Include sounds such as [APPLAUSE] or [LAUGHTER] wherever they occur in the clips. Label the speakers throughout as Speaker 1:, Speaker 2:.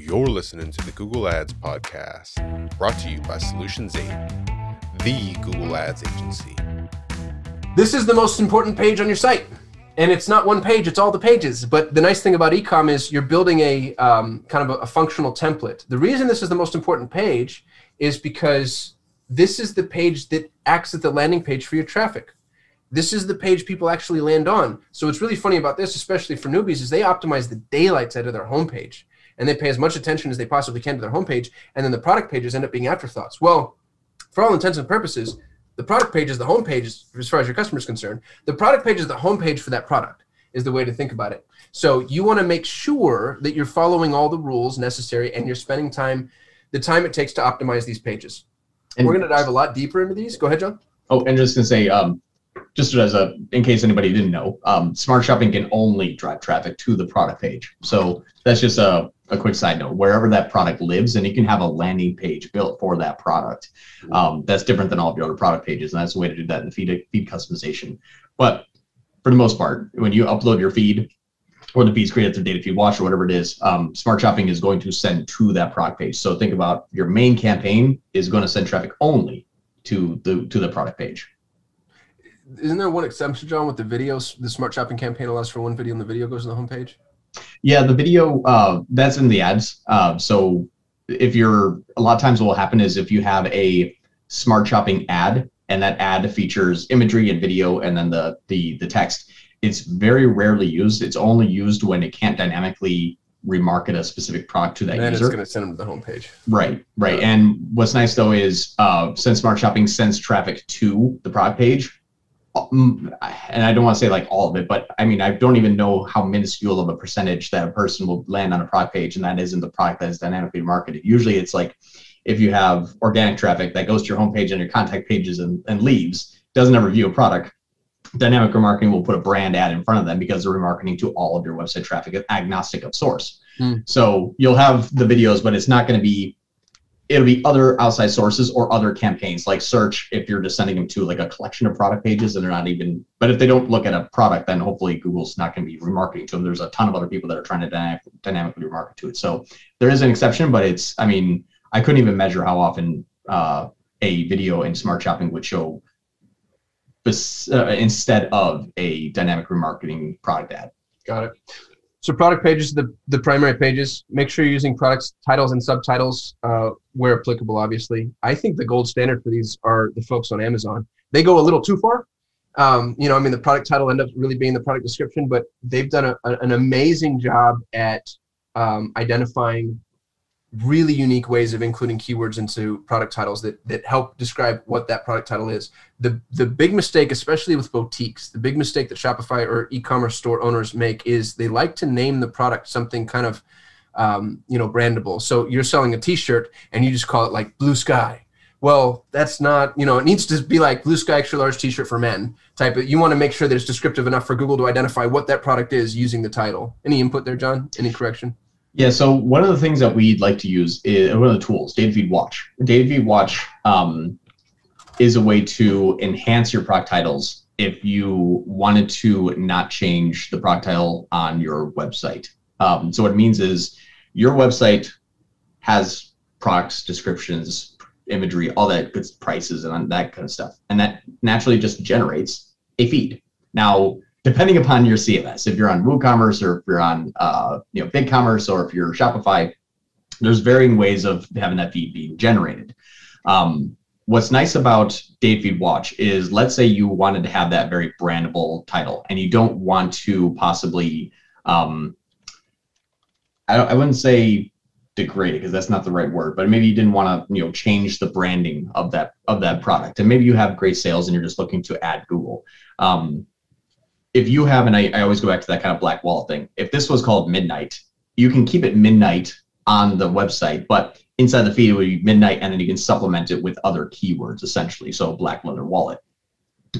Speaker 1: You're listening to the Google Ads Podcast, brought to you by Solutions 8, the Google Ads agency.
Speaker 2: This is the most important page on your site. And it's not one page, it's all the pages. But the nice thing about ecom is you're building a um, kind of a, a functional template. The reason this is the most important page is because this is the page that acts as the landing page for your traffic. This is the page people actually land on. So what's really funny about this, especially for newbies, is they optimize the daylights out of their homepage and they pay as much attention as they possibly can to their homepage, and then the product pages end up being afterthoughts. Well, for all intents and purposes, the product page is the homepage as far as your customer is concerned. The product page is the homepage for that product, is the way to think about it. So you want to make sure that you're following all the rules necessary and you're spending time, the time it takes to optimize these pages. And We're going to dive a lot deeper into these. Go ahead, John.
Speaker 3: Oh, and just going to say, um, just as a in case anybody didn't know um, smart shopping can only drive traffic to the product page. So that's just a, a quick side note. Wherever that product lives and you can have a landing page built for that product. Um, that's different than all of your other product pages and that's the way to do that in the feed feed customization. But for the most part when you upload your feed or the feeds created through data feed watch or whatever it is um, smart shopping is going to send to that product page. So think about your main campaign is going to send traffic only to the to the product page
Speaker 2: isn't there one exception, John, with the videos? The smart shopping campaign allows for one video, and the video goes to the homepage.
Speaker 3: Yeah, the video uh, that's in the ads. Uh, so if you're a lot of times, what will happen is if you have a smart shopping ad, and that ad features imagery and video, and then the the the text, it's very rarely used. It's only used when it can't dynamically remarket a specific product to that
Speaker 2: and
Speaker 3: user.
Speaker 2: it's going to send them to the homepage.
Speaker 3: Right, right. And what's nice though is uh, since Smart Shopping sends traffic to the product page, and I don't want to say like all of it, but I mean, I don't even know how minuscule of a percentage that a person will land on a product page, and that isn't the product that is dynamically marketed. Usually, it's like if you have organic traffic that goes to your homepage and your contact pages and, and leaves, doesn't ever view a product. Dynamic remarketing will put a brand ad in front of them because they're remarketing to all of your website traffic, is agnostic of source. Hmm. So you'll have the videos, but it's not going to be it'll be other outside sources or other campaigns like search if you're just sending them to like a collection of product pages and they're not even but if they don't look at a product then hopefully google's not going to be remarketing to them. There's a ton of other people that are trying to dynamic, dynamically remarket to it. So there is an exception but it's i mean i couldn't even measure how often uh, a video in smart shopping would show bes- uh, instead of a dynamic remarketing product ad.
Speaker 2: Got it so product pages, the, the primary pages, make sure you're using products, titles and subtitles uh, where applicable, obviously. I think the gold standard for these are the folks on Amazon. They go a little too far. Um, you know, I mean, the product title end up really being the product description, but they've done a, a, an amazing job at um, identifying really unique ways of including keywords into product titles that that help describe what that product title is. The the big mistake, especially with boutiques, the big mistake that Shopify or e-commerce store owners make is they like to name the product something kind of um, you know brandable. So you're selling a T-shirt and you just call it like Blue Sky. Well, that's not you know it needs to be like Blue Sky extra large T-shirt for men type. Of, you want to make sure that it's descriptive enough for Google to identify what that product is using the title. Any input there, John? Any correction?
Speaker 3: Yeah, so one of the things that we'd like to use is one of the tools, Data Feed Watch. Data Feed Watch um, is a way to enhance your product titles if you wanted to not change the product title on your website. Um, so what it means is your website has products, descriptions, imagery, all that good prices and that kind of stuff. And that naturally just generates a feed. Now, depending upon your CMS, if you're on WooCommerce or if you're on uh, you know BigCommerce or if you're Shopify, there's varying ways of having that feed being generated. Um, what's nice about Data Feed Watch is let's say you wanted to have that very brandable title and you don't want to possibly um, I, I wouldn't say degrade it because that's not the right word but maybe you didn't want to you know change the branding of that of that product. And maybe you have great sales and you're just looking to add google. Um, if you have, and I, I always go back to that kind of black wall thing. If this was called midnight, you can keep it midnight on the website, but inside the feed it would be midnight, and then you can supplement it with other keywords essentially. So black leather wallet.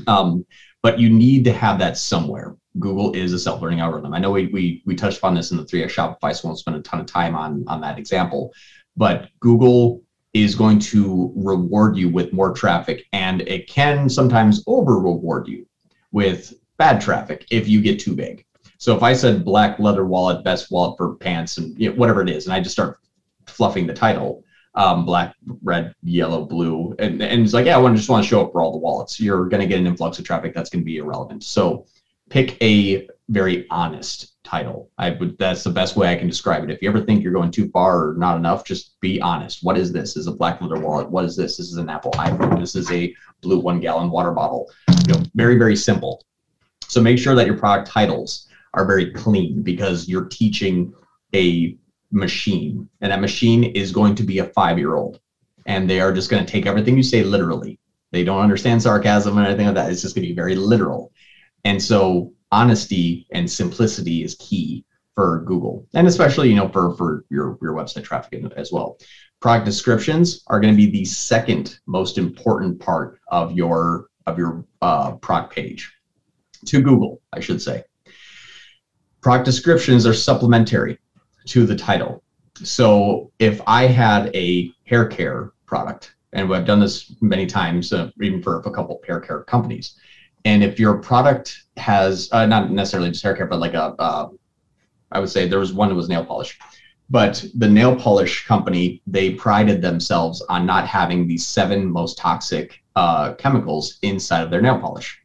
Speaker 3: Um, but you need to have that somewhere. Google is a self-learning algorithm. I know we we we touched upon this in the 3x Shopify, so I won't spend a ton of time on on that example. But Google is going to reward you with more traffic, and it can sometimes over reward you with bad traffic if you get too big. So if I said black leather wallet, best wallet for pants and you know, whatever it is, and I just start fluffing the title, um, black, red, yellow, blue, and, and it's like, yeah, I want just want to show up for all the wallets. You're going to get an influx of traffic that's going to be irrelevant. So pick a very honest title. I would that's the best way I can describe it. If you ever think you're going too far or not enough, just be honest. What is this? Is a black leather wallet? What is this? This is an Apple iPhone. This is a blue one gallon water bottle. You know, very, very simple. So make sure that your product titles are very clean because you're teaching a machine, and that machine is going to be a five year old. And they are just going to take everything you say literally. They don't understand sarcasm or anything like that. It's just going to be very literal. And so honesty and simplicity is key for Google, and especially you know for for your your website traffic as well. Product descriptions are going to be the second most important part of your of your uh, product page to Google, I should say. Product descriptions are supplementary to the title. So if I had a hair care product, and I've done this many times, uh, even for a couple hair care companies, and if your product has uh, not necessarily just hair care, but like a, uh, I would say there was one that was nail polish, but the nail polish company they prided themselves on not having the seven most toxic uh, chemicals inside of their nail polish.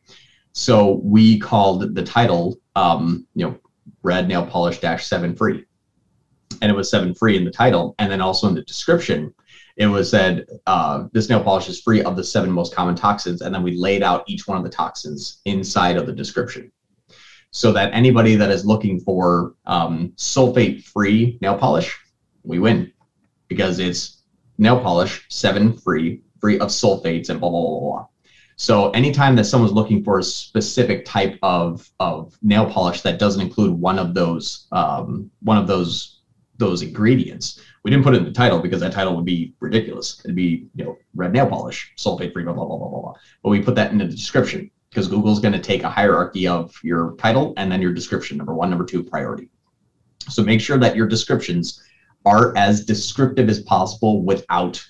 Speaker 3: So we called the title, um, you know, red nail polish dash seven free, and it was seven free in the title, and then also in the description, it was said uh, this nail polish is free of the seven most common toxins, and then we laid out each one of the toxins inside of the description, so that anybody that is looking for um, sulfate-free nail polish, we win. Because it's nail polish seven free, free of sulfates and blah blah blah blah. So anytime that someone's looking for a specific type of, of nail polish that doesn't include one of those um, one of those those ingredients, we didn't put it in the title because that title would be ridiculous. It'd be you know red nail polish, sulfate free, blah blah blah blah blah. But we put that in the description because Google's going to take a hierarchy of your title and then your description, number one, number two, priority. So make sure that your descriptions are as descriptive as possible without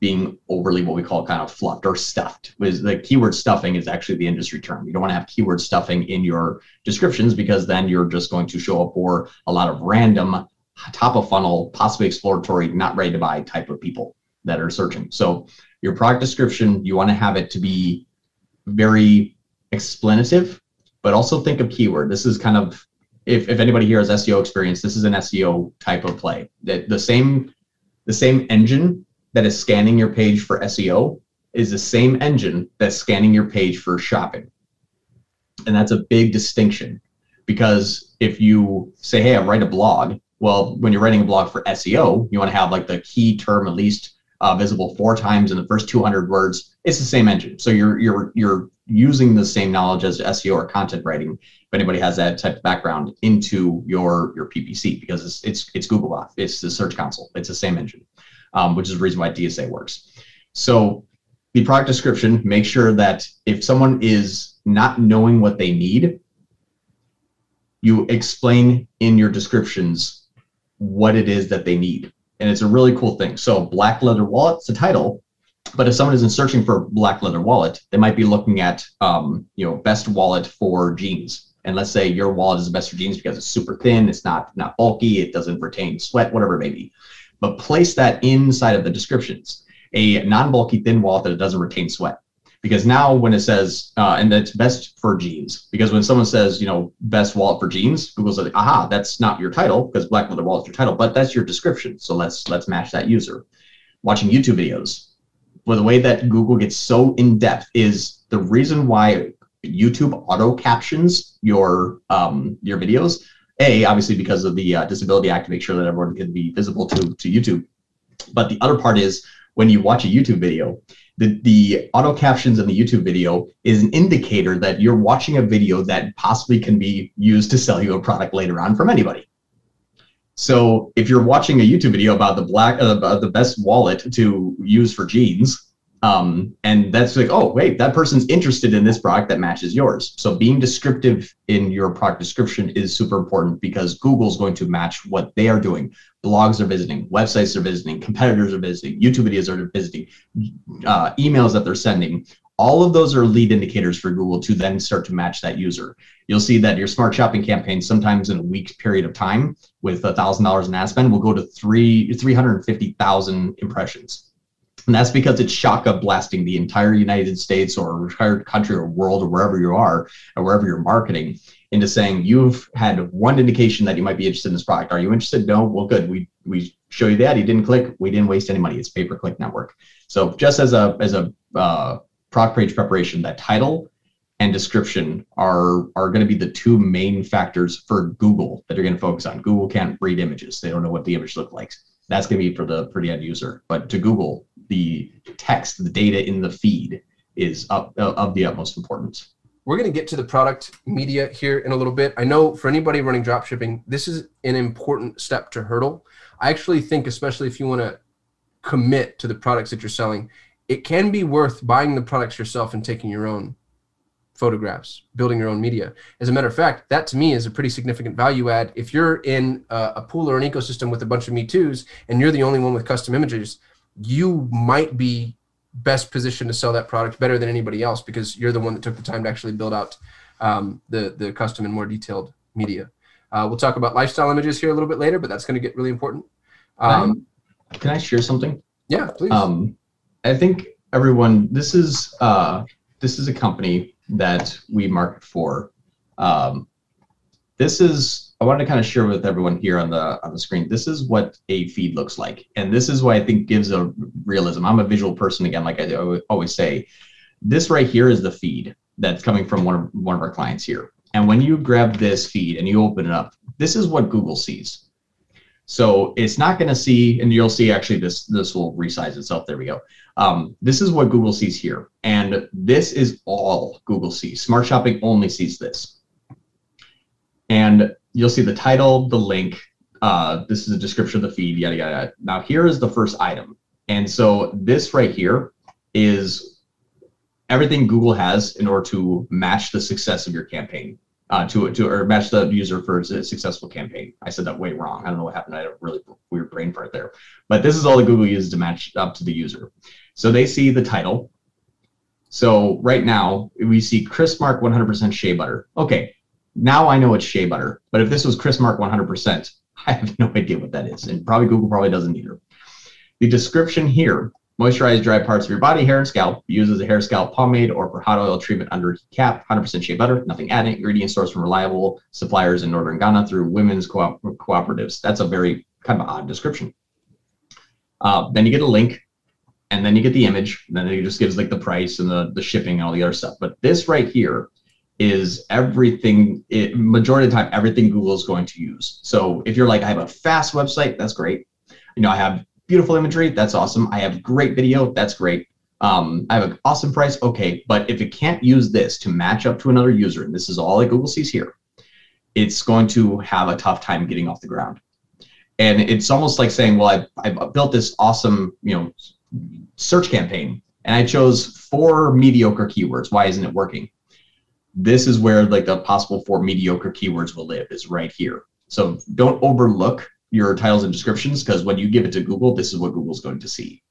Speaker 3: being overly what we call kind of fluffed or stuffed. Was the keyword stuffing is actually the industry term. You don't want to have keyword stuffing in your descriptions because then you're just going to show up for a lot of random top of funnel, possibly exploratory, not ready to buy type of people that are searching. So your product description, you want to have it to be very explanative, but also think of keyword. This is kind of if, if anybody here has SEO experience, this is an SEO type of play. That the same the same engine that is scanning your page for SEO is the same engine that's scanning your page for shopping. And that's a big distinction because if you say, hey, I write a blog, well, when you're writing a blog for SEO, you want to have like the key term at least uh, visible four times in the first 200 words. It's the same engine. So you're, you're, you're using the same knowledge as SEO or content writing. If anybody has that type of background into your, your PPC because it's, it's, it's Googlebot, it's the search console, it's the same engine um, which is the reason why DSA works. So the product description, make sure that if someone is not knowing what they need, you explain in your descriptions what it is that they need. And it's a really cool thing. So black leather wallet, it's a title, but if someone isn't searching for black leather wallet, they might be looking at, um, you know, best wallet for jeans. And let's say your wallet is the best for jeans because it's super thin, it's not not bulky, it doesn't retain sweat, whatever it may be but place that inside of the descriptions. A non-bulky thin wallet that doesn't retain sweat. Because now when it says, uh, and that's best for jeans, because when someone says, you know, best wallet for jeans, Google says, aha, that's not your title because black leather wallet is your title, but that's your description. So let's let's match that user. Watching YouTube videos. Well, the way that Google gets so in depth is the reason why YouTube auto captions your um, your videos a, obviously because of the uh, Disability Act to make sure that everyone can be visible to, to YouTube. But the other part is when you watch a YouTube video, the, the auto captions in the YouTube video is an indicator that you're watching a video that possibly can be used to sell you a product later on from anybody. So if you're watching a YouTube video about the black uh, the best wallet to use for jeans, um, and that's like, oh, wait, that person's interested in this product that matches yours. So being descriptive in your product description is super important because Google's going to match what they are doing. Blogs are visiting, websites are visiting, [LAUGHS] competitors are visiting, YouTube videos are visiting, uh, emails that they're sending. all of those are lead indicators for Google to then start to match that user. You'll see that your smart shopping campaign sometimes in a week period of time with a thousand dollars in ad spend will go to three 350,000 impressions. And that's because it's shaka blasting the entire United States or entire country or world or wherever you are or wherever you're marketing into saying you've had one indication that you might be interested in this product. Are you interested? No. Well, good. We we show you that. You didn't click. We didn't waste any money. It's pay per click network. So just as a as a uh, product page preparation, that title and description are are going to be the two main factors for Google that you're going to focus on. Google can't read images; they don't know what the image looks like. That's going to be for the for the end user. But to Google, the text, the data in the feed is up, uh, of the utmost importance.
Speaker 2: We're going to get to the product media here in a little bit. I know for anybody running drop shipping, this is an important step to hurdle. I actually think, especially if you want to commit to the products that you're selling, it can be worth buying the products yourself and taking your own photographs, building your own media. As a matter of fact, that to me is a pretty significant value add. If you're in a, a pool or an ecosystem with a bunch of Me Too's and you're the only one with custom images, you might be best positioned to sell that product better than anybody else because you're the one that took the time to actually build out um, the the custom and more detailed media. Uh, we'll talk about lifestyle images here a little bit later, but that's going to get really important.
Speaker 3: Um, can I share something?
Speaker 2: Yeah, please.
Speaker 3: Um, I think everyone, this is uh, this is a company that we market for. Um, this is I wanted to kind of share with everyone here on the on the screen. This is what a feed looks like, and this is what I think gives a realism. I'm a visual person again, like I always say. This right here is the feed that's coming from one of one of our clients here. And when you grab this feed and you open it up, this is what Google sees. So it's not going to see, and you'll see actually this this will resize itself. There we go. Um, this is what Google sees here, and this is all Google sees. Smart Shopping only sees this, and you'll see the title, the link. Uh, this is a description of the feed, yada yada. yada. Now here is the first item, and so this right here is everything Google has in order to match the success of your campaign uh, to to or match the user for a successful campaign. I said that way wrong. I don't know what happened. I had a really weird brain fart there. But this is all that Google uses to match up to the user. So they see the title. So right now we see Chris Mark 100% shea butter. Okay, now I know it's shea butter. But if this was Chris Mark 100%, [LAUGHS] I have no idea what that is, and probably Google probably doesn't either. The description here Moisturize dry parts of your body, hair, and scalp. Use as a hair scalp pomade or for hot oil treatment under cap. 100% shea butter, nothing added. Ingredient sourced from reliable suppliers in northern Ghana through women's co- cooperatives. That's a very kind of odd description. Uh, then you get a link, and then you get the image. and then it just gives like the price and the, the shipping and all the other stuff. But this right here is everything. It, majority of the time, everything Google is going to use. So if you're like, I have a fast website, that's great. You know, I have beautiful imagery, that's awesome. I have great video, that's great. Um, I have an awesome price, okay. But if it can't use this to match up to another user, and this is all that Google sees here, it's going to have a tough time getting off the ground. And it's almost like saying, well, I've, I've built this awesome, you know, search campaign, and I chose four mediocre keywords. Why isn't it working? This is where like the possible four mediocre keywords will live is right here. So don't overlook your titles and descriptions because when you give it to Google, this is what Google's going to see.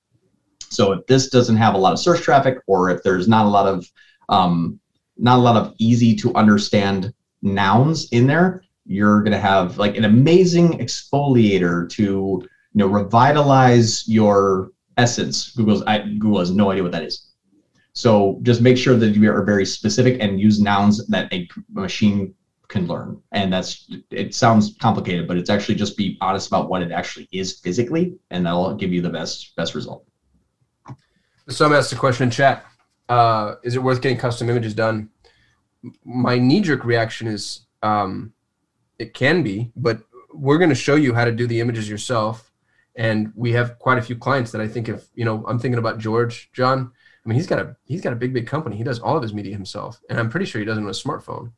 Speaker 3: So if this doesn't have a lot of search traffic, or if there's not a lot of um, not a lot of easy to understand nouns in there, you're going to have like an amazing exfoliator to you know revitalize your essence. Google's I, Google has no idea what that is. So just make sure that you are very specific and use nouns that a machine can learn. And that's it sounds complicated, but it's actually just be honest about what it actually is physically, and that'll give you the best best result.
Speaker 2: Some asked a question in chat. Uh, is it worth getting custom images done? My knee jerk reaction is um, it can be, but we're going to show you how to do the images yourself. And we have quite a few clients that I think if you know, I'm thinking about George, John. I mean, he's got a he's got a big big company. He does all of his media himself, and I'm pretty sure he does it on a smartphone.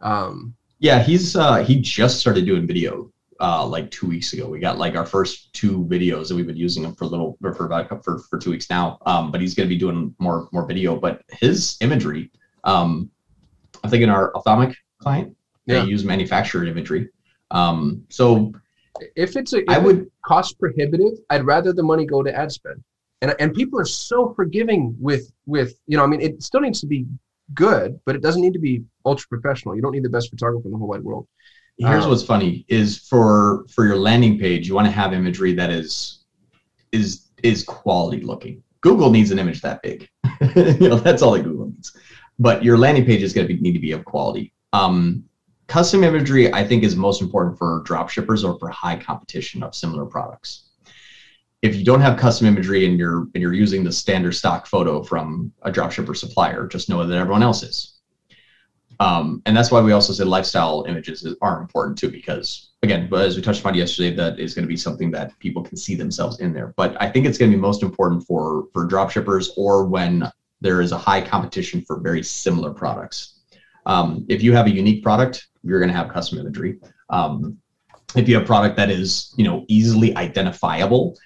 Speaker 3: Um, yeah, he's uh, he just started doing video uh, like two weeks ago. We got like our first two videos, and we've been using them for a little for about for, for two weeks now. Um, but he's going to be doing more more video. But his imagery, um, I'm thinking our ophthalmic client, yeah. they use manufactured imagery. Um, so
Speaker 2: if it's a, if I would cost prohibitive, I'd rather the money go to ad spend. And and people are so forgiving with with you know i mean it still needs to be good but it doesn't need to be ultra professional you don't need the best photographer in the whole wide world
Speaker 3: Here's
Speaker 2: Um,
Speaker 3: what's funny is for for your landing page, you want to have imagery that is is is quality looking. Google needs an image that big. [LAUGHS] you know, that's all that Google needs. But your landing page is going to be, need to be of quality. Um, custom imagery, I think, is most important for drop shippers or for high competition of similar products. If you don't have custom imagery and you're and you're using the standard stock photo from a drop shipper supplier, just know that everyone else is. Um, and that's why we also said lifestyle images are important too, because again, as we touched upon yesterday, that is going to be something that people can see themselves in there. But I think it's going to be most important for for drop shippers or when there is a high competition for very similar products. Um, if you have a unique product, you're going to have custom imagery. Um, if you have a product that is you know easily identifiable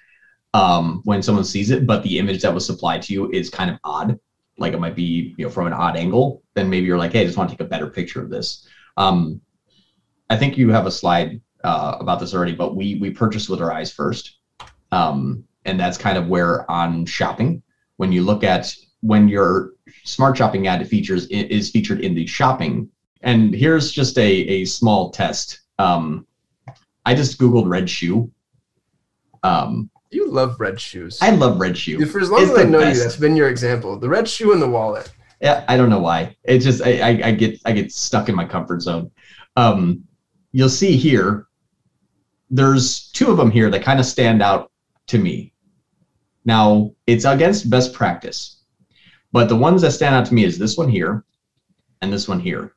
Speaker 3: um, when someone sees it, but the image that was supplied to you is kind of odd, like it might be you know from an odd angle, then maybe you're like, hey, I just want to take a better picture of this. Um, I think you have a slide uh, about this already, but we we purchase with our eyes first, um, and that's kind of where on shopping, when you look at when your smart shopping ad features is featured in the shopping, and here's just a a small test. Um, I just googled red shoe. Um,
Speaker 2: you love red shoes
Speaker 3: I love red shoes.
Speaker 2: for as long
Speaker 3: It's
Speaker 2: as i know
Speaker 3: best.
Speaker 2: you that's been your example the red shoe and the wallet
Speaker 3: Yeah, I don't know why. It just I, I, I get I get stuck in my comfort zone. Um, you'll see here. There's two of them here that kind of stand out to me. Now it's against best practice, but the ones that stand out to me is this one here, and this one here.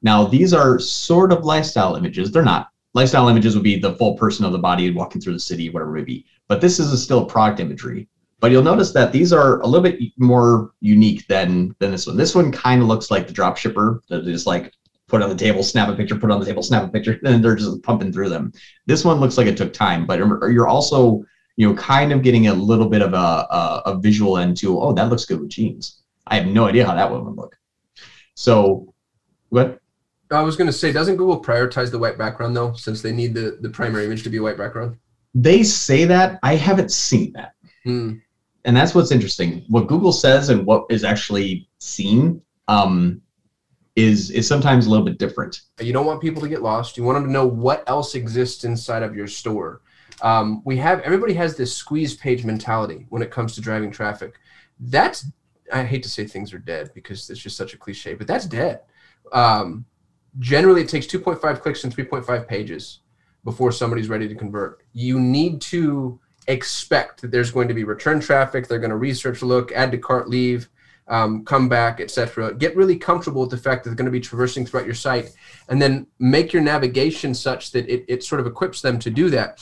Speaker 3: Now these are sort of lifestyle images. They're not. Lifestyle images would be the full person of the body walking through the city, whatever it be. But this is a still product imagery. But you'll notice that these are a little bit more unique than than this one. This one kind of looks like the drop shipper that just like put on the table, snap a picture, put on the table, snap a picture, [LAUGHS] and they're just pumping through them. This one looks like it took time, but you're also you know kind of getting a little bit of a a, a visual into oh that looks good with jeans. I have no idea how that one would look. So what?
Speaker 2: I was going to say doesn't google prioritize the white background though since they need the the primary image to be a white background
Speaker 3: They say that I haven't seen that.
Speaker 2: Hmm.
Speaker 3: and that's what's interesting. What Google says and what is actually seen um, is is sometimes a little bit different.
Speaker 2: You don't want people to get lost. You want them to know what else exists inside of your store. Um, we have everybody has this squeeze page mentality when it comes to driving traffic. That's I hate to say things are dead because it's just such a cliche, but that's dead. Um, generally, it takes 2.5 clicks and 3.5 pages before somebody's ready to convert. You need to expect that there's going to be return traffic. They're going to research, look, add to cart, leave, um, come back, etc. Get really comfortable with the fact that they're going to be traversing throughout your site, and then make your navigation such that it, it sort of equips them to do that.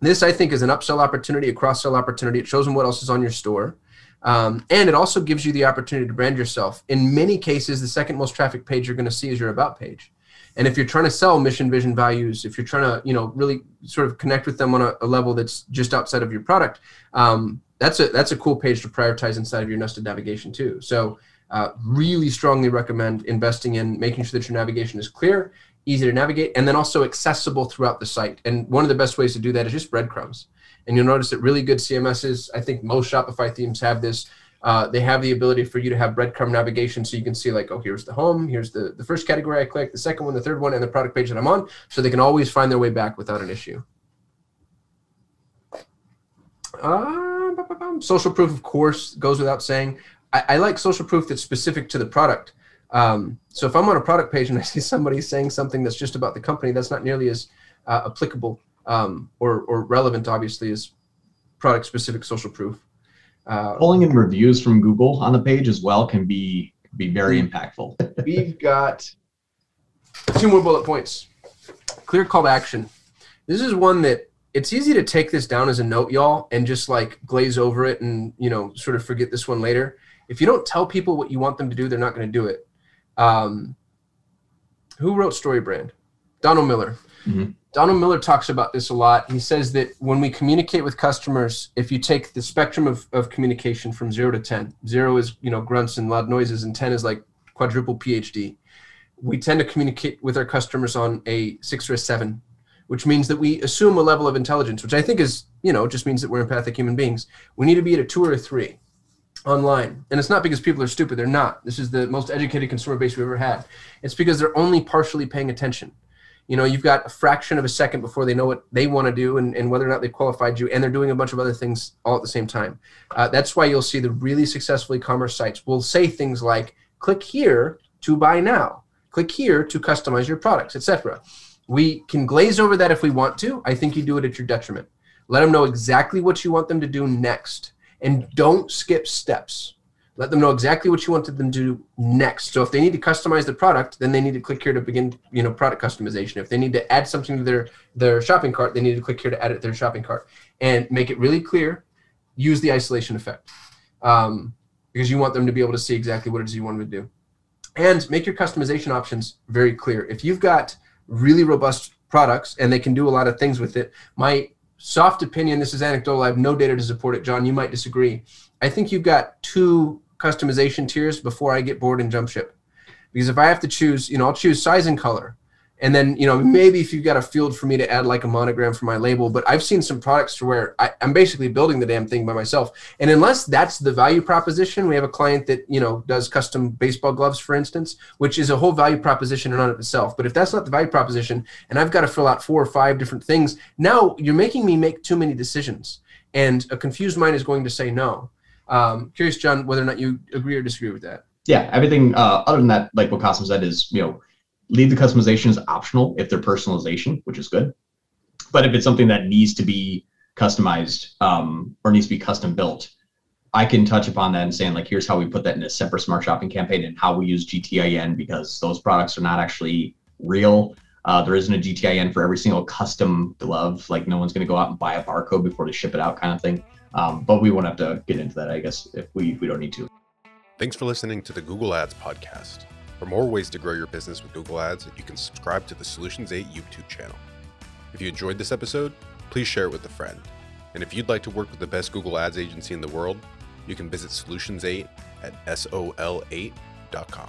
Speaker 2: This, I think, is an upsell opportunity, a cross sell opportunity. It shows them what else is on your store. Um, and it also gives you the opportunity to brand yourself. In many cases, the second most traffic page you're going to see is your about page. And if you're trying to sell mission, vision, values, if you're trying to, you know, really sort of connect with them on a, a level that's just outside of your product, um, that's a that's a cool page to prioritize inside of your nested navigation too. So, uh, really strongly recommend investing in making sure that your navigation is clear, easy to navigate, and then also accessible throughout the site. And one of the best ways to do that is just breadcrumbs. And you'll notice that really good CMSs, I think most Shopify themes have this. Uh, they have the ability for you to have breadcrumb navigation so you can see like, oh, here's the home, here's the, the first category I click, the second one, the third one, and the product page that I'm on. So they can always find their way back without an issue. Uh, social proof, of course, goes without saying. I, I like social proof that's specific to the product. Um, so if I'm on a product page and I see somebody saying something that's just about the company, that's not nearly as uh, applicable um, or, or relevant, obviously, is product specific social proof. Uh,
Speaker 3: Pulling in reviews from Google on the page as well can be be very impactful.
Speaker 2: we've got two more bullet points. Clear call to action. This is one that it's easy to take this down as a note, y'all, and just like glaze over it and you know sort of forget this one later. If you don't tell people what you want them to do, they're not going to do it. Um, who wrote Story Brand? Donald Miller.
Speaker 3: Mhm.
Speaker 2: Donald Miller talks about this a lot. He says that when we communicate with customers, if you take the spectrum of, of communication from zero to 10, zero is, you know, grunts and loud noises, and 10 is like quadruple PhD. We tend to communicate with our customers on a six or a seven, which means that we assume a level of intelligence, which I think is you know, just means that we're empathic human beings. We need to be at a two or a three online. And it's not because people are stupid. They're not. This is the most educated consumer base we've ever had. It's because they're only partially paying attention. You know, you've got a fraction of a second before they know what they want to do and, and whether or not they qualified you, and they're doing a bunch of other things all at the same time. Uh, that's why you'll see the really successful e-commerce sites will say things like, click here to buy now, click here to customize your products, etc. We can glaze over that if we want to. I think you do it at your detriment. Let them know exactly what you want them to do next and don't skip steps. Let them know exactly what you wanted them to do next. So if they need to customize the product, then they need to click here to begin, you know, product customization. If they need to add something to their their shopping cart, they need to click here to add it to their shopping cart and make it really clear. Use the isolation effect um, because you want them to be able to see exactly what it is you want them to do, and make your customization options very clear. If you've got really robust products and they can do a lot of things with it, my soft opinion, this is anecdotal, I have no data to support it. John, you might disagree. I think you've got two customization tiers before I get bored and jump ship. Because if I have to choose, you know, I'll choose size and color. And then you know maybe if you've got a field for me to add like a monogram for my label but i've seen some products to where I, am basically building the damn thing by myself. And unless that's the value proposition we have a client that you know does custom baseball gloves for instance which is a whole value proposition in and of itself. But if that's not the value proposition and i've got to fill out four or five different things now you're making me make too many decisions. And a confused mind is going to say no um, curious john whether or not you agree or disagree with that
Speaker 3: yeah everything uh, other than that like what Kasim said is you know leave the customization as optional if they're personalization, which is good. But if it's something that needs to be customized um, or needs to be custom built, I can touch upon that and saying like, here's how we put that in a separate smart shopping campaign and how we use GTIN because those products are not actually real. Uh, there isn't a GTIN for every single custom glove. Like no one's going to go out and buy a barcode before they ship it out, kind of thing. Um, but we won't have to get into that, I guess, if we if we don't need to.
Speaker 1: Thanks for listening to the Google Ads podcast. For more ways to grow your business with Google Ads, you can subscribe to the Solutions 8 YouTube channel. If you enjoyed this episode, please share it with a friend. And if you'd like to work with the best Google Ads agency in the world, you can visit Solutions 8 at sol8.com.